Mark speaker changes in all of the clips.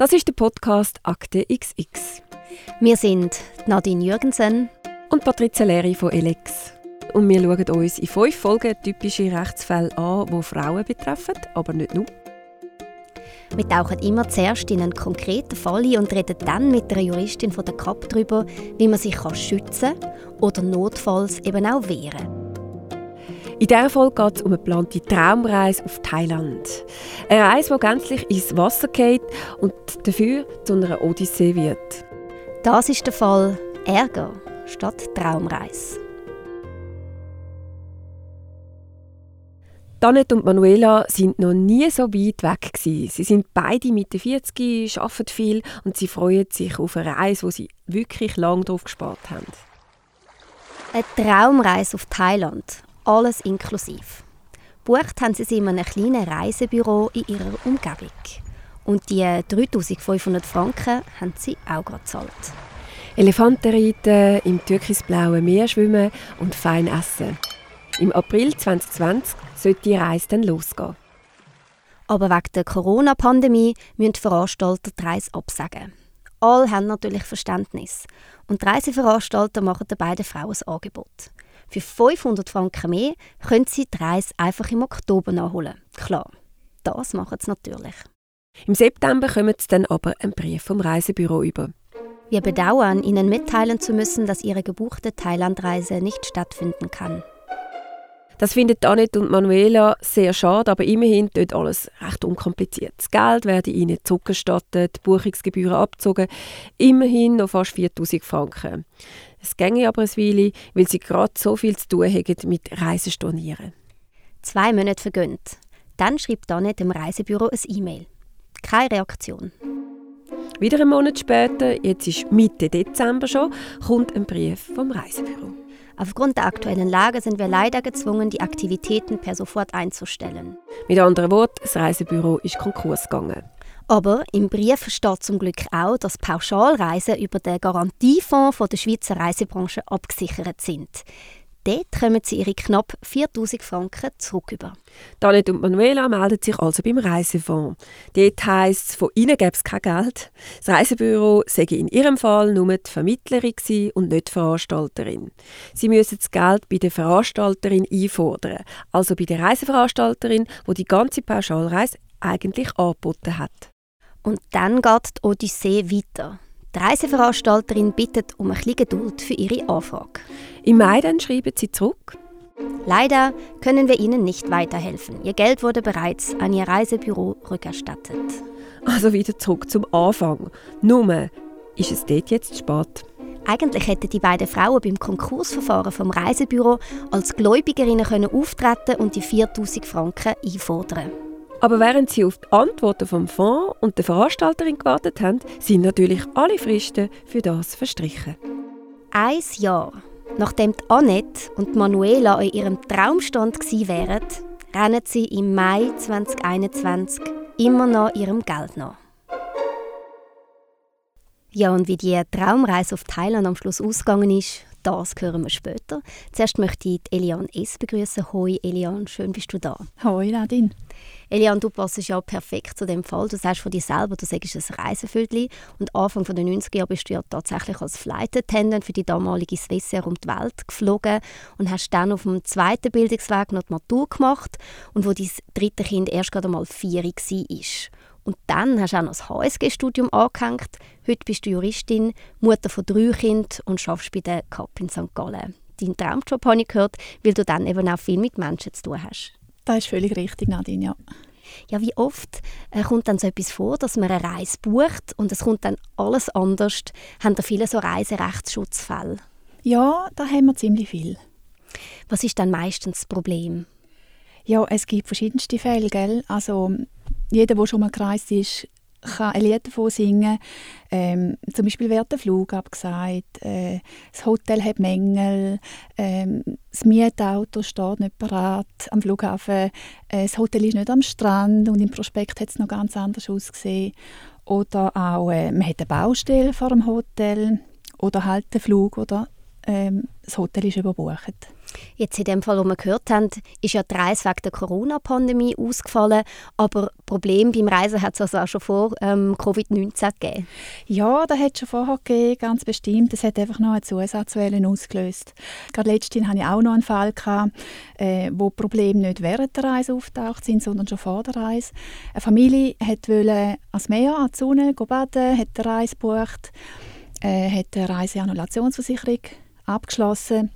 Speaker 1: Das ist der Podcast Akte XX.
Speaker 2: Wir sind Nadine Jürgensen
Speaker 1: und Patrizia Leri von Elex. Und wir schauen uns in fünf Folgen typische Rechtsfälle an, die Frauen betreffen, aber nicht nur.
Speaker 2: Wir tauchen immer zuerst in einen konkreten Fall ein und reden dann mit einer Juristin von der KAP darüber, wie man sich schützen kann oder notfalls eben auch wehren kann.
Speaker 1: In dieser Folge geht es um eine geplante Traumreise auf Thailand. Eine Reise, die gänzlich ins Wasser geht und dafür zu einer Odyssee wird.
Speaker 2: Das ist der Fall Ärger statt Traumreise.
Speaker 1: Danet und Manuela sind noch nie so weit weg gewesen. Sie sind beide Mitte 40, arbeiten viel und sie freuen sich auf eine Reise, wo sie wirklich lange drauf gespart haben.
Speaker 2: Eine Traumreise auf Thailand, alles inklusiv. Bucht haben sie sie in einem kleinen Reisebüro in ihrer Umgebung. Und die 3500 Franken haben sie auch gerade gezahlt.
Speaker 1: Elefanten reiten, im türkisblauen Meer schwimmen und fein essen. Im April 2020 sollte die Reise dann losgehen.
Speaker 2: Aber wegen der Corona-Pandemie müssen die Veranstalter die Reise absagen. Alle haben natürlich Verständnis. Und die Reiseveranstalter machen den beiden Frauen ein Angebot. Für 500 Franken mehr können sie die Reise einfach im Oktober nachholen. Klar, das machen sie natürlich.
Speaker 1: Im September kommen sie dann aber einen Brief vom Reisebüro über.
Speaker 2: Wir bedauern, Ihnen mitteilen zu müssen, dass Ihre gebuchte Thailandreise nicht stattfinden kann.
Speaker 1: Das findet Annette und Manuela sehr schade, aber immerhin dort alles recht unkompliziert. Das Geld werde ihnen zurückgestattet, Buchungsgebühren abgezogen, immerhin noch fast 4000 Franken. Es ginge aber ein Weile, weil sie gerade so viel zu tun haben mit Reisestornieren.
Speaker 2: Zwei Monate vergönnt. Dann schreibt Annette dem Reisebüro ein E-Mail. Keine Reaktion.
Speaker 1: Wieder einen Monat später, jetzt ist Mitte Dezember schon, kommt ein Brief vom Reisebüro.
Speaker 2: Aufgrund der aktuellen Lage sind wir leider gezwungen, die Aktivitäten per sofort einzustellen.
Speaker 1: Mit anderen Worten, das Reisebüro ist Konkurs gegangen.
Speaker 2: Aber im Brief steht zum Glück auch, dass Pauschalreisen über den Garantiefonds der Schweizer Reisebranche abgesichert sind. Dort kommen sie ihre knapp 4000 Franken zurück über.
Speaker 1: Danet und Manuela melden sich also beim Reisefonds. Dort heisst es, von ihnen gäbe es kein Geld. Das Reisebüro sei in ihrem Fall nur die Vermittlerin und nicht die Veranstalterin. Sie müssen das Geld bei der Veranstalterin einfordern, also bei der Reiseveranstalterin, die die ganze Pauschalreise eigentlich angeboten hat.
Speaker 2: Und dann geht die Odyssee weiter. Die Reiseveranstalterin bittet um ein bisschen Geduld für ihre Anfrage.
Speaker 1: Im Mai dann schreiben sie zurück.
Speaker 2: Leider können wir Ihnen nicht weiterhelfen. Ihr Geld wurde bereits an Ihr Reisebüro rückerstattet.
Speaker 1: Also wieder zurück zum Anfang. Nur ist es dort jetzt spät.
Speaker 2: Eigentlich hätten die beiden Frauen beim Konkursverfahren vom Reisebüro als Gläubigerinnen können auftreten und die 4000 Franken einfordern.
Speaker 1: Aber während sie auf die Antworten vom Fonds und der Veranstalterin gewartet haben, sind natürlich alle Fristen für das verstrichen.
Speaker 2: Ein Jahr nachdem Annette und Manuela an ihrem Traumstand wären, rennen sie im Mai 2021 immer noch ihrem Geld nach. Ja, und wie die Traumreise auf Thailand am Schluss ausgegangen ist, das hören wir später. Zuerst möchte ich Eliane S. begrüßen. Hoi Eliane, schön bist du da.
Speaker 3: Hoi Nadine.
Speaker 2: Eliane, du passest ja perfekt zu dem Fall. Du sagst von dir selber, du sagst ein Reisevögel. Und Anfang der 90er Jahre bist du ja tatsächlich als Flight Attendant für die damalige Swissair um die Welt geflogen und hast dann auf dem zweiten Bildungsweg noch die Matur gemacht und wo dein dritte Kind erst gerade mal vier war. Und dann hast du auch noch das HSG-Studium angehängt. Heute bist du Juristin, Mutter von drei Kindern und arbeitest bei der CAP in St. Gallen. Dein Traumjob habe ich gehört, weil du dann eben auch viel mit Menschen zu tun hast.
Speaker 3: Das ist völlig richtig, Nadine, ja.
Speaker 2: Ja, wie oft äh, kommt dann so etwas vor, dass man eine Reise bucht und es kommt dann alles anders? Haben da viele so Reiserechtsschutzfälle?
Speaker 3: Ja, da haben wir ziemlich viel.
Speaker 2: Was ist dann meistens das Problem?
Speaker 3: Ja, es gibt verschiedenste Fälle, gell? Also jeder, der schon mal gereist ist, kann ein Lied davon singen. Ähm, zum Beispiel wird der Flug abgesagt, äh, das Hotel hat Mängel, ähm, das Mietauto steht nicht parat am Flughafen, äh, das Hotel ist nicht am Strand und im Prospekt hat es noch ganz anders ausgesehen. Oder auch, äh, man hat eine Baustelle vor dem Hotel oder halt den Flug oder ähm, das Hotel ist überbucht.
Speaker 2: Jetzt in dem Fall, wo wir gehört haben, ist ja die Reise wegen der Corona-Pandemie ausgefallen, aber Problem beim Reisen hat es also auch schon vor ähm, Covid-19 gegeben?
Speaker 3: Ja, das hat es schon vorher gegeben, ganz bestimmt. Es hat einfach noch eine Zusatzwelle ausgelöst. Gerade letztens hatte ich auch noch einen Fall, gehabt, äh, wo Probleme nicht während der Reise auftaucht sind, sondern schon vor der Reise. Eine Familie wollte ans Meer, an die Sonne baden, hat eine Reise gebucht, äh, hat eine Reiseannulationsversicherung abgeschlossen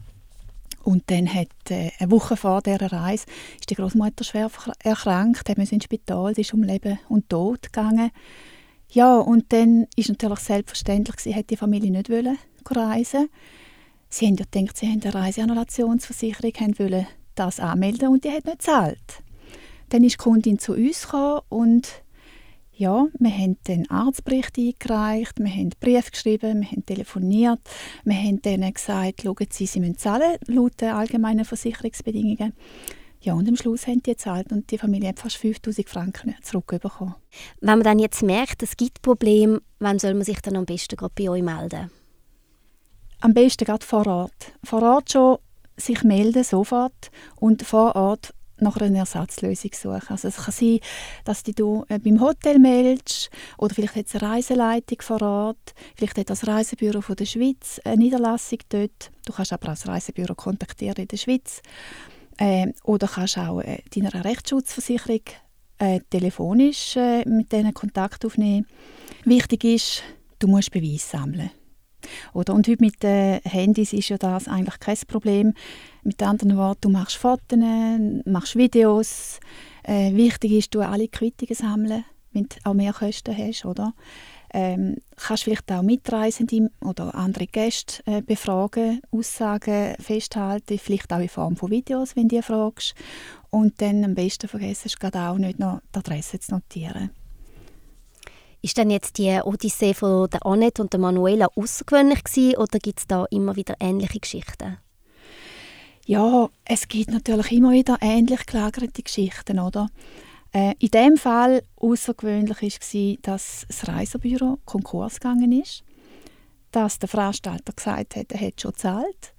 Speaker 3: und dann hat äh, eine Woche vor dieser Reise ist die Großmutter schwer erkrankt, hat ins Spital, sie ist um Leben und Tod gegangen. Ja, und dann ist natürlich selbstverständlich, sie hätte die Familie nicht wollen reisen. Sie haben ja gedacht, sie haben eine Reiseannulationsversicherung, haben wollen das anmelden und die hat nicht gezahlt. Dann ist die Kundin zu uns gekommen und ja, wir haben den Arztbericht eingereicht, wir haben Brief geschrieben, wir haben telefoniert, wir haben denen gesagt, schauen Sie, Sie müssen zahlen, laut den allgemeinen Versicherungsbedingungen. Ja, und am Schluss haben die gezahlt und die Familie hat fast 5000 Franken zurückbekommen.
Speaker 2: Wenn man dann jetzt merkt, es gibt Probleme, wann soll man sich dann am besten gerade bei euch melden?
Speaker 3: Am besten gerade vor Ort. Vor Ort schon sich melden, sofort. Und vor Ort nach einer Ersatzlösung suchen. Also es kann sein, dass du äh, beim Hotel meldest oder vielleicht hat es eine Reiseleitung vor Ort, vielleicht hat das Reisebüro von der Schweiz eine Niederlassung dort. Du kannst aber auch das Reisebüro kontaktieren in der Schweiz. Äh, oder kannst auch äh, deiner Rechtsschutzversicherung äh, telefonisch äh, mit denen Kontakt aufnehmen. Wichtig ist, du musst Beweis sammeln. Oder? Und heute mit den Handys ist ja das eigentlich kein Problem. Mit anderen Worten, du machst Fotos, machst Videos. Äh, wichtig ist, du alle Quittungen sammeln, wenn du auch mehr Kosten hast. Oder? Ähm, kannst vielleicht auch Mitreisende oder andere Gäste äh, befragen, Aussagen festhalten, vielleicht auch in Form von Videos, wenn du die fragst. Und dann am besten vergessen du auch nicht noch die Adresse zu notieren.
Speaker 2: Ist denn jetzt die Odyssee von der Annette und der Manuela außergewöhnlich gewesen, oder gibt es da immer wieder ähnliche Geschichten?
Speaker 3: Ja, es gibt natürlich immer wieder ähnlich gelagerte Geschichten, oder? Äh, in dem Fall außergewöhnlich war, dass das Reisebüro Konkurs gegangen ist, dass der Veranstalter gesagt hat, er hätte schon gezahlt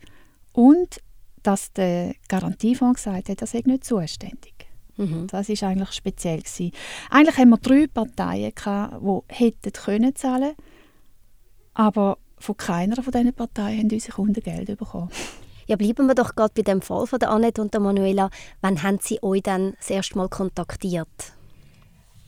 Speaker 3: und dass der Garantiefonds gesagt hat, er sei nicht zuständig. Mhm. Das ist eigentlich speziell gewesen. Eigentlich haben wir drei Parteien gehabt, die hätten können zahlen, aber von keiner von diesen Parteien haben unsere Kunden Geld bekommen.
Speaker 2: Ja, bleiben wir doch gerade bei dem Fall von der Annette und der Manuela. Wann haben sie euch dann das erste Mal kontaktiert?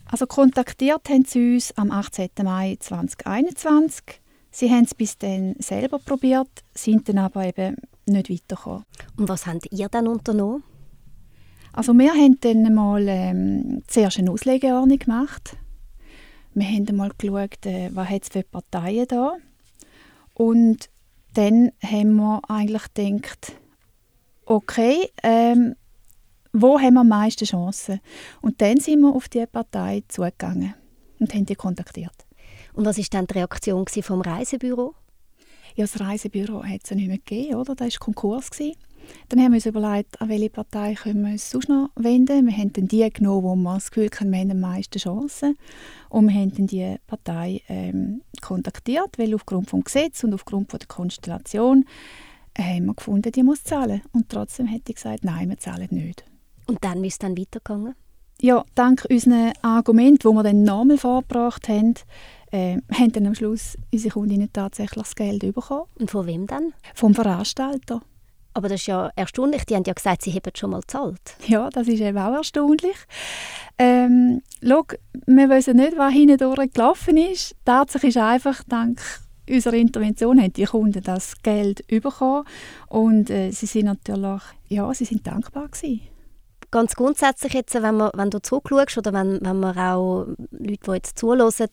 Speaker 3: Also kontaktiert haben sie uns am 18. Mai 2021. Sie haben es bis dann selber probiert, sind dann aber eben nicht weitergekommen.
Speaker 2: Und was habt ihr dann unternommen?
Speaker 3: Also wir haben dann mal ähm, zuerst eine Auslegeordnung gemacht. Wir haben mal geschaut, äh, was es für Parteien da Und dann haben wir eigentlich gedacht, okay, ähm, wo haben wir am meisten Chancen? Und dann sind wir auf diese Partei zugegangen und haben die kontaktiert.
Speaker 2: Und was war dann die Reaktion vom Reisebüro?
Speaker 3: Ja, das Reisebüro hat es ja nicht mehr gegeben, oder? Das war Konkurs. Gewesen. Dann haben wir uns überlegt, an welche Partei können wir uns sonst noch wenden. Wir haben dann die genommen, wo wir das Gefühl haben, wir haben die meisten Chancen. Und wir haben dann die Partei ähm, kontaktiert, weil aufgrund des Gesetzes und aufgrund der Konstellation äh, haben wir gefunden, die muss zahlen. Und trotzdem hätte ich gesagt, nein, wir zahlen nicht.
Speaker 2: Und dann ist es dann weitergegangen?
Speaker 3: Ja, dank unseren Argumenten, die wir dann nochmal vorgebracht haben, äh, haben dann am Schluss unsere Kundinnen tatsächlich das Geld bekommen.
Speaker 2: Und von wem dann?
Speaker 3: Vom Veranstalter.
Speaker 2: Aber das ist ja erstaunlich. Die haben ja gesagt, sie hätten schon mal gezahlt.
Speaker 3: Ja, das ist eben auch erstaunlich. Ähm, schau, wir wissen nicht, was hinten gelaufen ist. Die Tatsache ist einfach, dank unserer Intervention haben die Kunden das Geld bekommen und äh, sie sind natürlich ja, sie sind dankbar gewesen.
Speaker 2: Ganz grundsätzlich jetzt, wenn, man, wenn du zurückschaust oder wenn, wenn man auch Leute, die jetzt zuhören,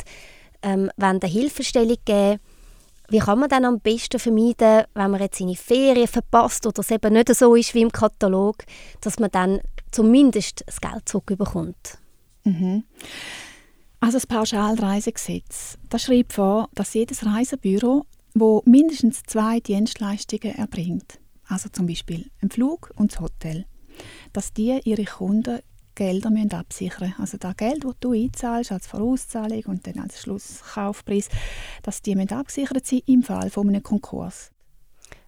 Speaker 2: ähm, wenn eine Hilfestellung geben wie kann man dann am besten vermeiden, wenn man jetzt seine Ferien verpasst oder es eben nicht so ist wie im Katalog, dass man dann zumindest das Geld zurückbekommt?
Speaker 3: Mhm. Also das Pauschalreisegesetz das schreibt vor, dass jedes Reisebüro wo mindestens zwei Dienstleistungen erbringt, also zum Beispiel ein Flug und das Hotel, dass die ihre Kunden Gelder müssen absichern müssen. Also das Geld, das du einzahlst als Vorauszahlung und dann als Schlusskaufpreis, dass die müssen abgesichert sein im Fall von einem Konkurs.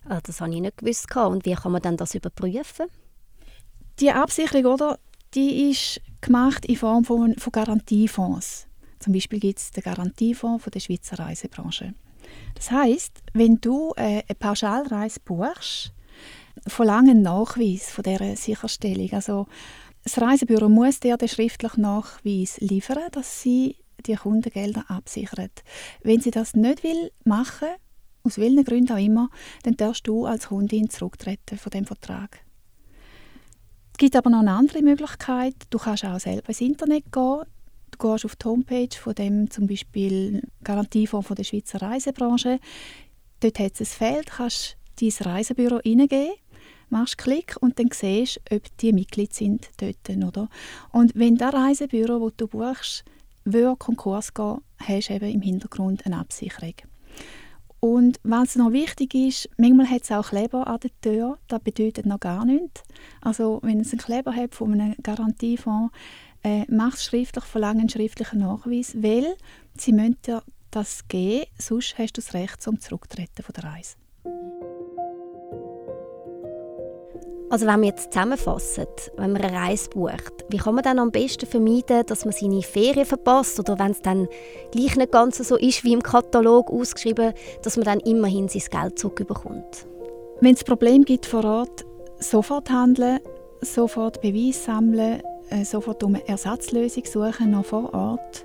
Speaker 2: Ah, das habe ich nicht gewusst. Und wie kann man dann das überprüfen?
Speaker 3: Die Absicherung, oder, die ist gemacht in Form von, von Garantiefonds. Zum Beispiel gibt es den Garantiefonds von der Schweizer Reisebranche. Das heißt, wenn du äh, eine Pauschalreise buchst, verlangen Nachweis von dieser Sicherstellung. Also das Reisebüro muss dir den schriftlichen Nachweis liefern, dass sie die Kundengelder absichern. Wenn sie das nicht will machen, aus welchen Gründen auch immer, dann darfst du als Kundin zurücktreten von dem Vertrag. Es gibt aber noch eine andere Möglichkeit. Du kannst auch selber ins Internet gehen. Du gehst auf die Homepage von dem zum Beispiel Garantiefonds von der Schweizer Reisebranche. Dort hat es ein Feld, kannst dein Reisebüro eingeben, machst Klick und dann siehst du, ob die Mitglied sind dort, oder? Und wenn das Reisebüro, das du buchst, will Konkurs gehen, hast du eben im Hintergrund eine Absicherung. Und was noch wichtig ist, manchmal hat es auch Kleber an der Tür, das bedeutet noch gar nichts. Also wenn es einen Kleber hat von einem Garantiefonds, äh, mach schriftlich, verlange einen schriftlichen Nachweis, weil sie müssen dir das geben, sonst hast du das Recht zum Zurücktreten von der Reise.
Speaker 2: Also wenn wir jetzt zusammenfassen, wenn man eine Reise bucht, wie kann man dann am besten vermeiden, dass man seine Ferien verpasst oder wenn es dann gleich nicht ganz so ist wie im Katalog ausgeschrieben, dass man dann immerhin sein Geld zurückbekommt?
Speaker 3: Wenn es Probleme gibt vor Ort, sofort handeln, sofort Beweis sammeln, äh, sofort um eine Ersatzlösung suchen noch vor Ort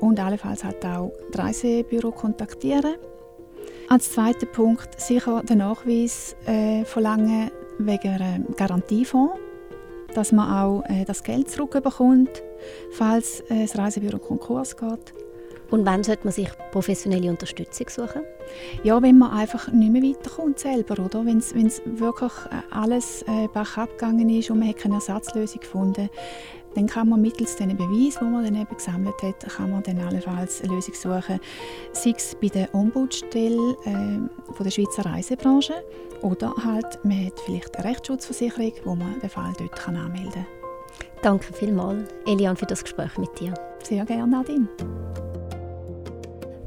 Speaker 3: und allenfalls halt auch das Reisebüro kontaktieren. Als zweiter Punkt sicher den Nachweis äh, verlangen, wegen einem Garantiefonds, dass man auch äh, das Geld zurückbekommt, falls äh, das Reisebüro Konkurs geht.
Speaker 2: Und wann sollte man sich professionelle Unterstützung suchen?
Speaker 3: Ja, wenn man einfach nicht mehr weiterkommt selber, oder? Wenn es wirklich äh, alles äh, abgegangen ist und man hat keine Ersatzlösung gefunden, dann kann man mittels diesen Beweis, die man dann eben gesammelt hat, kann man dann allenfalls eine Lösung suchen, sei es bei der Ombudsstelle äh, von der Schweizer Reisebranche oder halt man hat vielleicht eine Rechtsschutzversicherung, wo man den Fall dort kann anmelden kann.
Speaker 2: Danke vielmals, Elian, für das Gespräch mit dir.
Speaker 3: Sehr gerne, Nadine.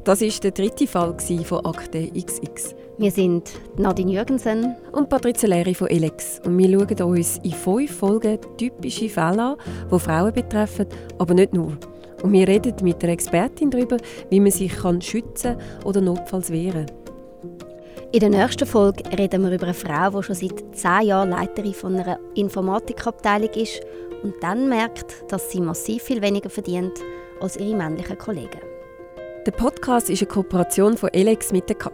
Speaker 1: Das war der dritte Fall von Akte XX.
Speaker 2: Wir sind Nadine Jürgensen
Speaker 1: und Patrizia Leri von Elex. Und wir schauen uns in fünf Folgen typische Fälle an, die Frauen betreffen, aber nicht nur. Und wir reden mit der Expertin darüber, wie man sich kann schützen oder notfalls wehren kann.
Speaker 2: In der nächsten Folge reden wir über eine Frau, die schon seit zehn Jahren Leiterin von einer Informatikabteilung ist und dann merkt, dass sie massiv viel weniger verdient als ihre männlichen Kollegen.
Speaker 1: Der Podcast ist eine Kooperation von Elex mit der CAP.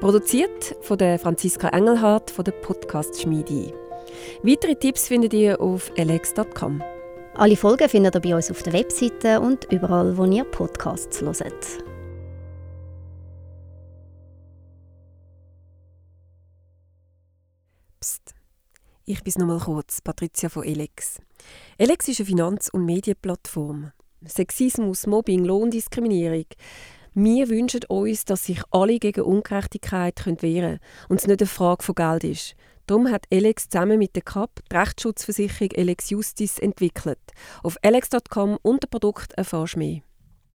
Speaker 1: Produziert von der Franziska Engelhardt von der Podcast Schmiede. Weitere Tipps findet ihr auf alex.com.
Speaker 2: Alle Folgen findet ihr bei uns auf der Webseite und überall, wo ihr Podcasts hört.
Speaker 1: Psst. Ich bin noch mal kurz, Patricia von Elex. Elex ist eine Finanz- und Medienplattform. Sexismus, Mobbing, Lohndiskriminierung – wir wünschen uns, dass sich alle gegen Ungerechtigkeit wehren können und es nicht eine Frage von Geld ist. Darum hat Alex zusammen mit der CAP die Rechtsschutzversicherung Alex Justice entwickelt. Auf alex.com unter Produkt erfährst du mehr.